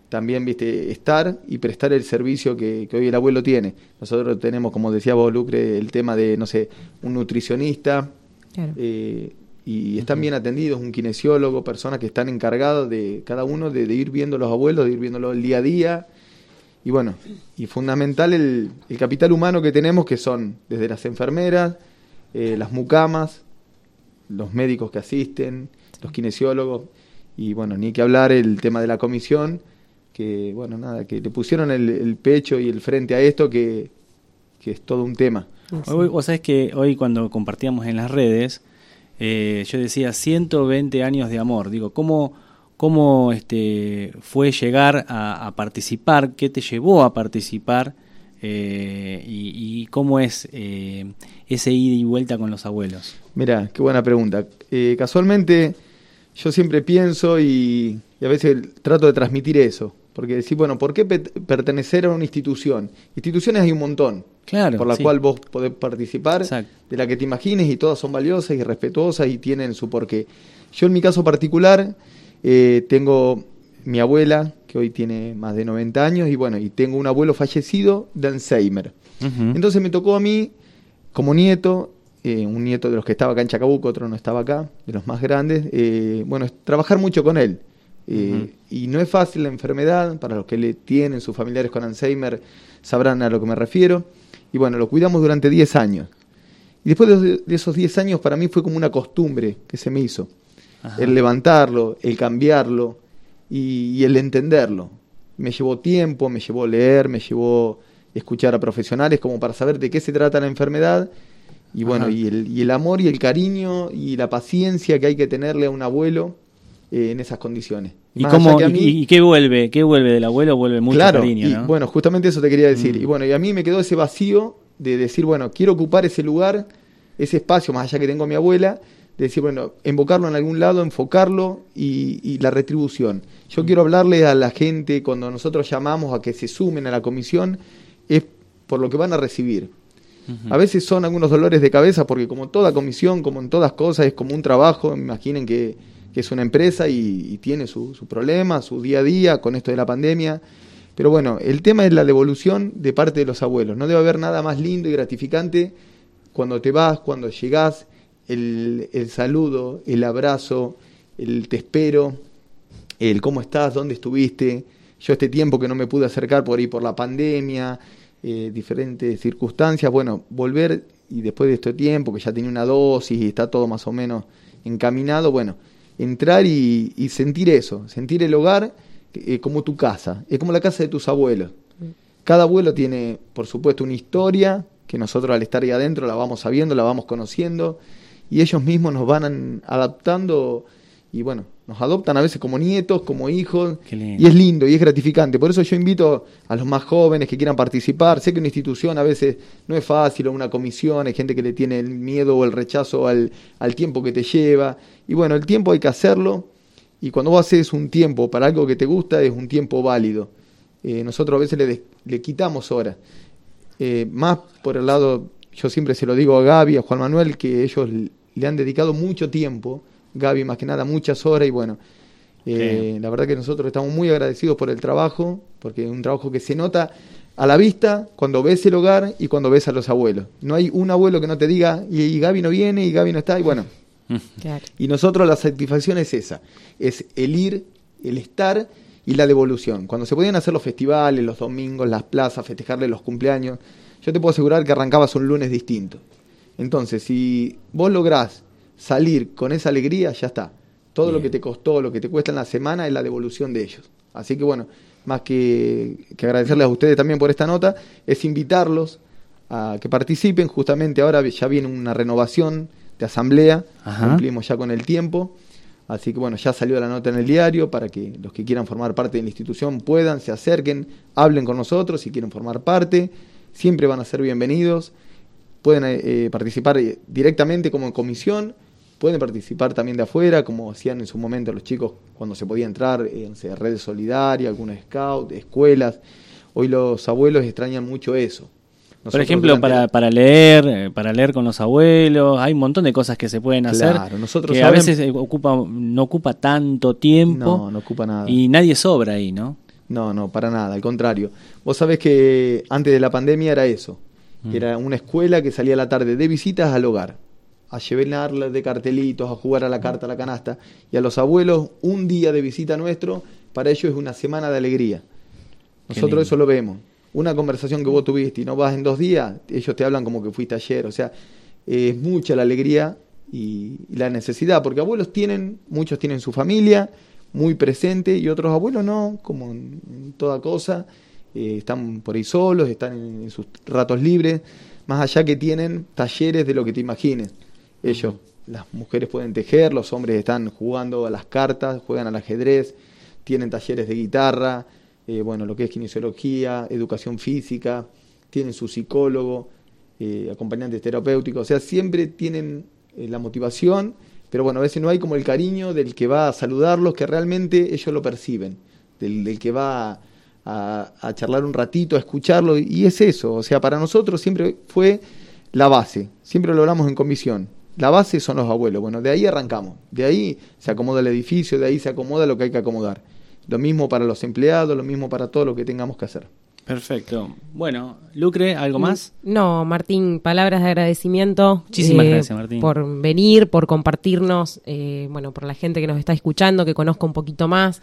también, viste, estar y prestar el servicio que, que hoy el abuelo tiene. Nosotros tenemos, como decía vos, Lucre, el tema de, no sé, un nutricionista, Claro. eh, y están bien atendidos, un kinesiólogo, personas que están encargados de cada uno de, de ir viendo a los abuelos, de ir viéndolo el día a día. Y bueno, y fundamental el, capital humano que tenemos, que son desde las enfermeras, eh, las mucamas, los médicos que asisten, los kinesiólogos, y bueno, ni que hablar el tema de la comisión, que bueno, nada, que le pusieron el, pecho y el frente a esto, que, que es todo un tema. Hoy, vos sabés que hoy cuando compartíamos en las redes, eh, yo decía 120 años de amor. Digo, ¿cómo, cómo este, fue llegar a, a participar? ¿Qué te llevó a participar? Eh, y, y cómo es eh, ese ida y vuelta con los abuelos? Mira, qué buena pregunta. Eh, casualmente yo siempre pienso y, y a veces trato de transmitir eso. Porque decir, bueno, ¿por qué pe- pertenecer a una institución? Instituciones hay un montón. Claro, Por la sí. cual vos podés participar, Exacto. de la que te imagines y todas son valiosas y respetuosas y tienen su porqué. Yo en mi caso particular eh, tengo mi abuela, que hoy tiene más de 90 años, y bueno, y tengo un abuelo fallecido de Alzheimer. Entonces me tocó a mí, como nieto, eh, un nieto de los que estaba acá en Chacabuco, otro no estaba acá, de los más grandes, eh, bueno, es trabajar mucho con él. Eh, Y no es fácil la enfermedad, para los que le tienen sus familiares con Alzheimer sabrán a lo que me refiero. Y bueno, lo cuidamos durante 10 años. Y después de, de esos 10 años para mí fue como una costumbre que se me hizo. Ajá. El levantarlo, el cambiarlo y, y el entenderlo. Me llevó tiempo, me llevó leer, me llevó escuchar a profesionales como para saber de qué se trata la enfermedad. Y bueno, y el, y el amor y el cariño y la paciencia que hay que tenerle a un abuelo eh, en esas condiciones. ¿Y, cómo, y- qué vuelve? ¿Qué vuelve del abuelo? Vuelve mucho claro, cariño, y ¿no? bueno, justamente eso te quería decir. Mm. Y bueno, y a mí me quedó ese vacío de decir, bueno, quiero ocupar ese lugar, ese espacio, más allá que tengo a mi abuela, de decir, bueno, invocarlo en algún lado, enfocarlo y, y la retribución. Yo quiero hablarle a la gente cuando nosotros llamamos a que se sumen a la comisión, es por lo que van a recibir. A veces son algunos dolores de cabeza porque como toda comisión, como en todas cosas, es como un trabajo, imaginen que, que es una empresa y, y tiene su, su problema, su día a día con esto de la pandemia. Pero bueno, el tema es la devolución de parte de los abuelos. No debe haber nada más lindo y gratificante cuando te vas, cuando llegás, el, saludo, el abrazo, el te espero, el cómo estás, dónde estuviste. Yo este tiempo que no me pude acercar por ahí por la pandemia, eh, diferentes circunstancias, bueno, volver y después de este tiempo que ya tenía una dosis y está todo más o menos encaminado, bueno, entrar y, y sentir eso, sentir el hogar eh, como tu casa, es como la casa de tus abuelos. Cada abuelo tiene, por supuesto, una historia que nosotros al estar ahí adentro la vamos sabiendo, la vamos conociendo y ellos mismos nos van adaptando y bueno, nos adoptan a veces como nietos, como hijos, y es lindo y es gratificante. Por eso yo invito a los más jóvenes que quieran participar. Sé que una institución a veces no es fácil, o una comisión, hay gente que le tiene el miedo o el rechazo al, al tiempo que te lleva. Y bueno, el tiempo hay que hacerlo, y cuando vos haces un tiempo para algo que te gusta, es un tiempo válido. Eh, nosotros a veces le, le quitamos horas. Eh, más por el lado, yo siempre se lo digo a Gaby, a Juan Manuel, que ellos le han dedicado mucho tiempo Gaby más que nada muchas horas y bueno, eh, la verdad que nosotros estamos muy agradecidos por el trabajo, porque es un trabajo que se nota a la vista cuando ves el hogar y cuando ves a los abuelos. No hay un abuelo que no te diga, y, y Gaby no viene, y Gaby no está, y bueno. Claro. Y nosotros la satisfacción es esa, es el ir, el estar y la devolución. Cuando se podían hacer los festivales, los domingos, las plazas, festejarle los cumpleaños, yo te puedo asegurar que arrancabas un lunes distinto. Entonces, si vos lográs salir con esa alegría, ya está. Todo lo que te costó, lo que te cuesta en la semana es la devolución de ellos. Así que bueno, más que, que agradecerles a ustedes también por esta nota, es invitarlos a que participen. Justamente ahora ya viene una renovación de asamblea, Ajá. cumplimos ya con el tiempo. Así que bueno, ya salió la nota en el diario para que los que quieran formar parte de la institución puedan, se acerquen, hablen con nosotros si quieren formar parte. Siempre van a ser bienvenidos. Pueden eh, participar eh, directamente como en comisión, pueden participar también de afuera, como hacían en su momento los chicos cuando se podía entrar, eh, sé, redes solidarias, algunos scouts, escuelas. Hoy los abuelos extrañan mucho eso. Por ejemplo, para, para leer, eh, para leer con los abuelos, hay un montón de cosas que se pueden hacer. Claro, nosotros que a saben- veces eh, ocupa, no ocupa tanto tiempo No, no ocupa nada. y nadie sobra ahí, ¿no? No, no, para nada, al contrario. Vos sabés que antes de la pandemia era eso. Mm. Era una escuela que salía a la tarde de visitas al hogar, a llenarla de cartelitos, a jugar a la carta, a la canasta. Y a los abuelos, un día de visita nuestro, para ellos es una semana de alegría. Nosotros eso lo vemos. Una conversación que vos tuviste y no vas en dos días, ellos te hablan como que fuiste ayer. O sea, es mucha la alegría y, y la necesidad, porque abuelos tienen, muchos tienen su familia muy presente y otros abuelos no, como en, toda cosa, eh, están por ahí solos, están en, en sus ratos libres, más allá que tienen talleres de lo que te imagines. Ellos, las mujeres pueden tejer, los hombres están jugando a las cartas, juegan al ajedrez, tienen talleres de guitarra, eh, bueno, lo que es kinesiología, educación física, tienen su psicólogo, eh, acompañantes terapéuticos, o sea, siempre tienen eh, la motivación, pero bueno, a veces no hay como el cariño del que va a saludarlos, que realmente ellos lo perciben, del, del que va a, charlar un ratito, a escucharlo, y es eso, o sea, para nosotros siempre fue la base, siempre lo hablamos en comisión. La base son los abuelos, bueno, de ahí arrancamos, de ahí se acomoda el edificio, de ahí se acomoda lo que hay que acomodar. Lo mismo para los empleados, lo mismo para todo lo que tengamos que hacer. Perfecto. Bueno, Lucre, ¿algo más? No, Martín, palabras de agradecimiento. eh, Muchísimas gracias, Martín. Por venir, por compartirnos, eh, bueno, por la gente que nos está escuchando, que conozca un poquito más.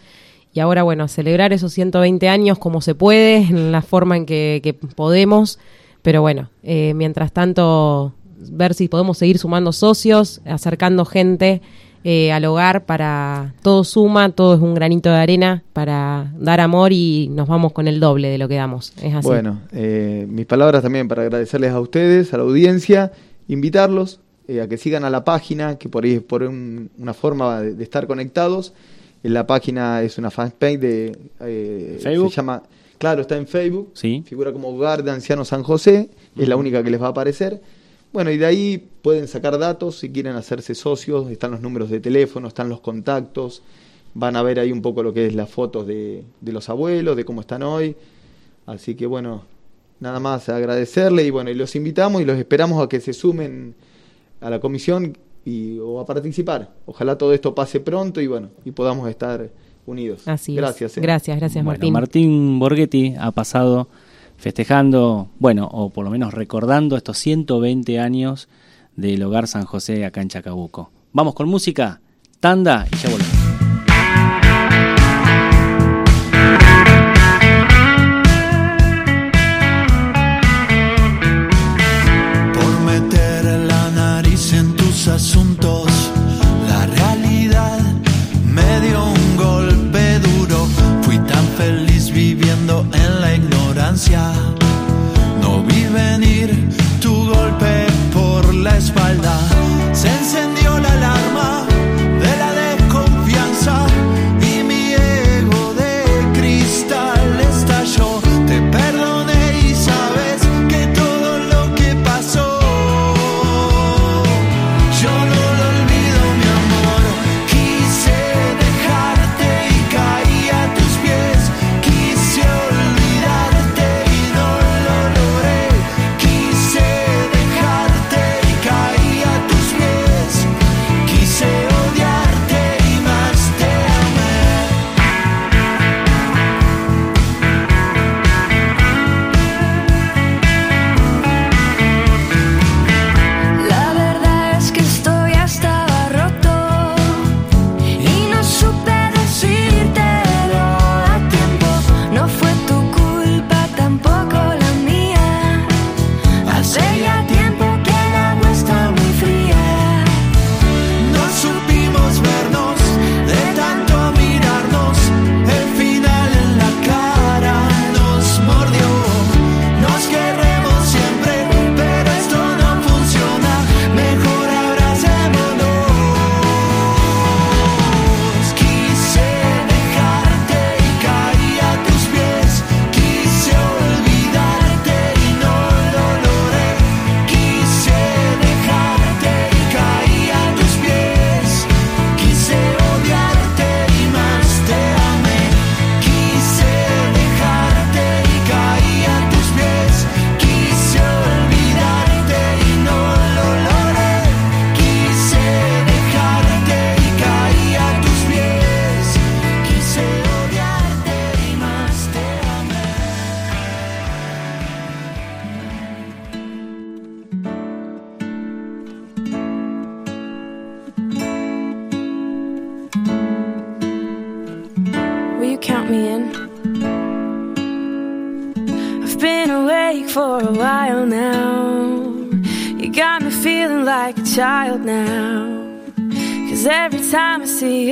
Y ahora, bueno, celebrar esos 120 años como se puede, en la forma en que, que podemos. Pero bueno, eh, mientras tanto, ver si podemos seguir sumando socios, acercando gente eh, al hogar para todo suma, todo es un granito de arena para dar amor y nos vamos con el doble de lo que damos. Es así. Bueno, eh, mis palabras también para agradecerles a ustedes, a la audiencia, invitarlos eh, a que sigan a la página, que por ahí es por un- una forma de, de estar conectados. En la página es una fanpage de... eh, ¿Facebook? Se llama, claro, está en Facebook. Sí. Figura como Hogar de Ancianos San José, es la única que les va a aparecer. Bueno, y de ahí pueden sacar datos si quieren hacerse socios, están los números de teléfono, están los contactos, van a ver ahí un poco lo que es las fotos de, de los abuelos, de cómo están hoy. Así que bueno, nada más agradecerle y bueno, y los invitamos y los esperamos a que se sumen a la comisión y, o a participar. Ojalá todo esto pase pronto y bueno, y podamos estar unidos. Así es. gracias. eh. Gracias, gracias Bueno, Martín. Martín Borghetti ha pasado festejando, bueno, o por lo menos recordando estos 120 años del Hogar San José acá en Chacabuco. Vamos con música, tanda y ya volvemos.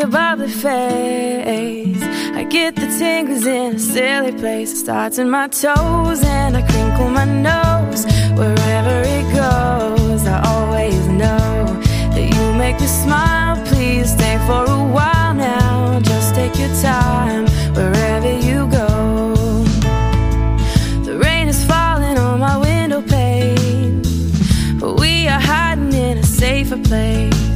Your bubbly face, I get the tingles in a silly place. It starts in my toes and I crinkle my nose. Wherever it goes, I always know that you make me smile. Please stay for a while now. Just take your time wherever you go. The rain is falling on my window pane, but we are hiding in a safer place.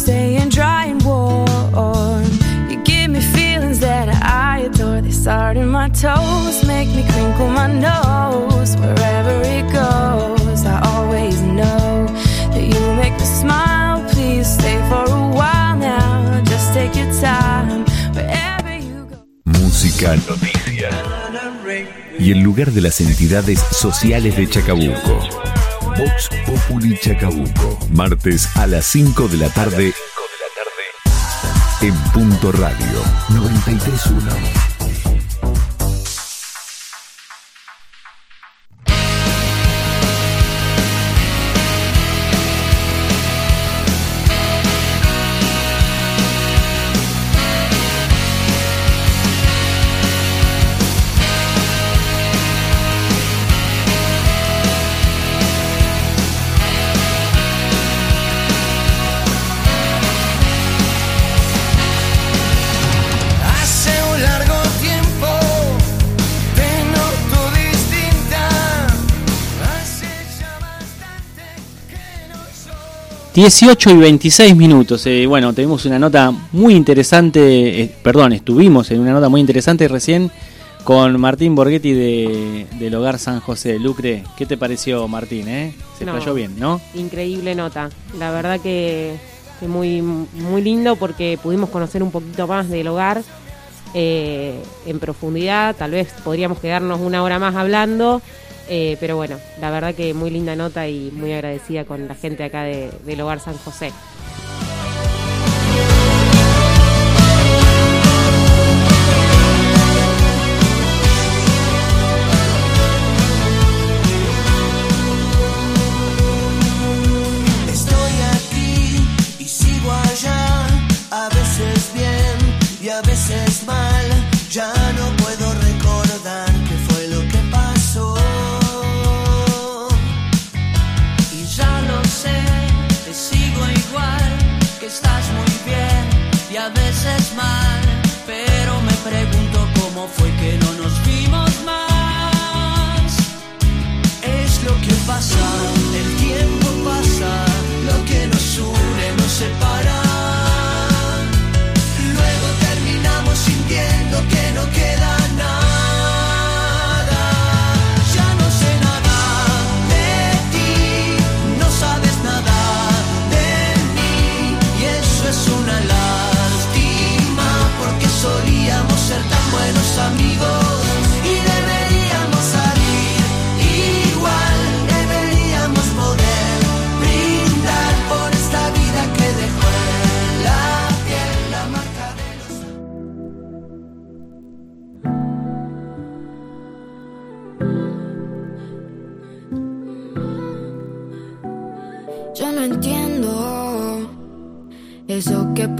Staying dry and warm. You give me feelings that I adore. They start in my toes, make me crinkle my nose. Wherever it goes, I always know that you make me smile. Please stay for a while now. Just take your time. Wherever you go. Música, noticias. Y el lugar de las entidades sociales de Chacabuco. Vox Populi Chacabuco. Martes a las 5 de la tarde. En Punto Radio 931. 18 y 26 minutos. Eh, bueno, tenemos una nota muy interesante, eh, perdón, estuvimos en una nota muy interesante recién con Martín Borghetti de, del Hogar San José. Lucre, ¿qué te pareció Martín? Eh? Se No. bien, ¿no? Increíble nota. La verdad que, que muy, muy lindo porque pudimos conocer un poquito más del hogar eh, en profundidad. Tal vez podríamos quedarnos una hora más hablando. Eh, pero bueno, la verdad que muy linda nota y muy agradecida con la gente acá de- del Hogar San José.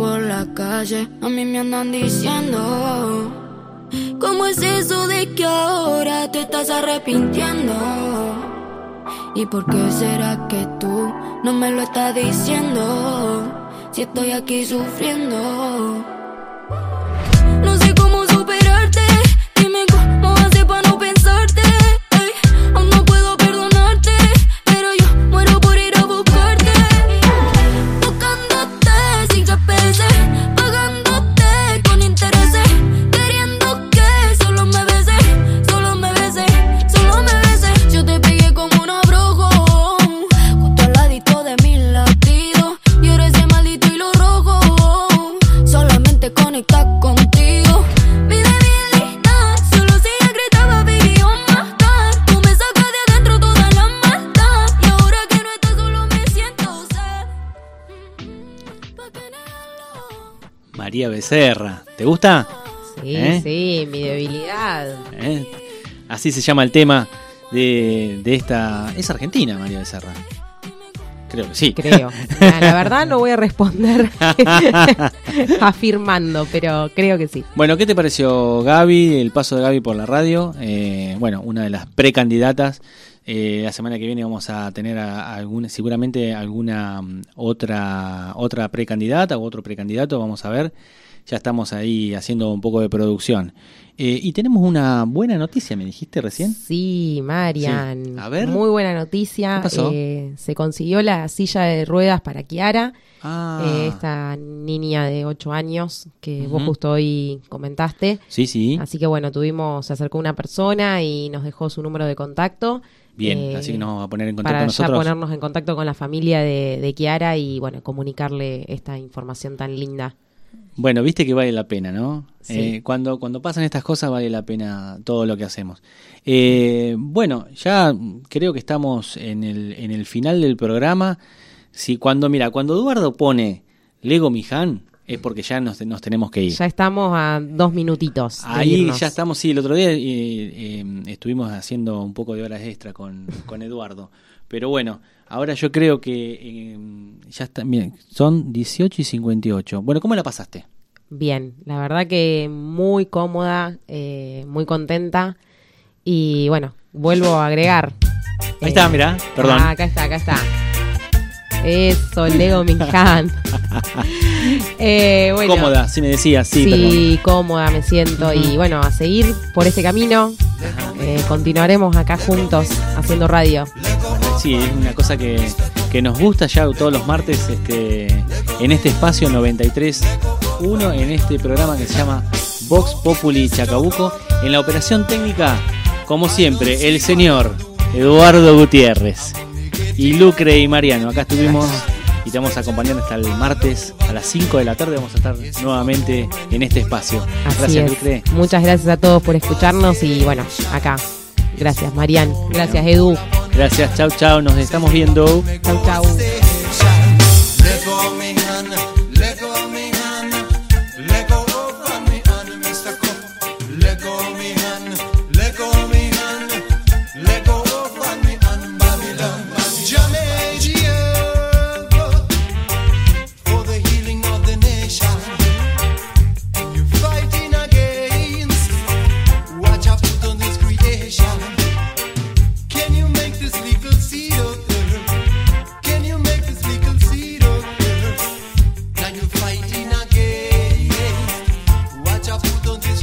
Por la calle a mí me andan diciendo. ¿Cómo es eso de que ahora te estás arrepintiendo? ¿Y por qué será que tú no me lo estás diciendo? Si estoy aquí sufriendo. Becerra, ¿te gusta? Sí, ¿Eh? sí, mi debilidad. ¿Eh? Así se llama el tema de, de esta... Es argentina María Becerra. Creo que sí. Creo. La, la verdad no voy a responder afirmando, pero creo que sí. Bueno, ¿qué te pareció Gaby, el paso de Gaby por la radio? Eh, bueno, una de las precandidatas. Eh, la semana que viene vamos a tener a, a alguna, seguramente alguna mm, otra otra precandidata o otro precandidato, vamos a ver. Ya estamos ahí haciendo un poco de producción. Eh, y tenemos una buena noticia, me dijiste recién. Sí, Marian. Sí. A ver. Muy buena noticia. ¿Qué pasó? Eh, se consiguió la silla de ruedas para Kiara. Ah. Eh, esta niña de 8 años que vos justo hoy comentaste. Sí, sí. Así que bueno, tuvimos, se acercó una persona y nos dejó su número de contacto. Bien, Eh, así que nos vamos a poner en contacto para nosotros. ya ponernos en contacto con la familia de, de Kiara y bueno, comunicarle esta información tan linda. Bueno, viste que vale la pena, ¿no? Sí. Eh, cuando, cuando pasan estas cosas vale la pena todo lo que hacemos. Eh, bueno, ya creo que estamos en el, en el final del programa. Si cuando, mira, cuando Eduardo pone Lego Miján, es porque ya nos, nos tenemos que ir. Ya estamos a dos minutitos. Ahí ya estamos, sí, el otro día eh, eh, estuvimos haciendo un poco de horas extra con, con Eduardo. Pero bueno, ahora yo creo que eh, ya está, miren, son 18 y 58. Bueno, ¿cómo la pasaste? Bien, la verdad que muy cómoda, muy contenta. Y bueno, vuelvo a agregar. Ahí está, mirá, perdón. Ah, acá está, acá está. Eso, Lego Minhan. eh, bueno, Cómoda, sí me decías, sí, Sí, cómoda me siento. Y bueno, a seguir por ese camino. Eh, continuaremos acá juntos haciendo radio. sí, es una cosa que, que nos gusta ya todos los martes este, en este espacio 93.1, en este programa que se llama Vox Populi Chacabuco. En la operación técnica, como siempre, el señor Eduardo Gutiérrez y Lucre y Mariano. Acá estuvimos y te vamos a acompañar hasta el martes a las 5 de la tarde. Vamos a estar nuevamente en este espacio. Así Gracias, es. Lucre. Muchas gracias a todos por escucharnos y bueno, acá. Gracias, Marian. Gracias, Edu. Gracias, chau, chau. Nos estamos viendo. Chau, chau.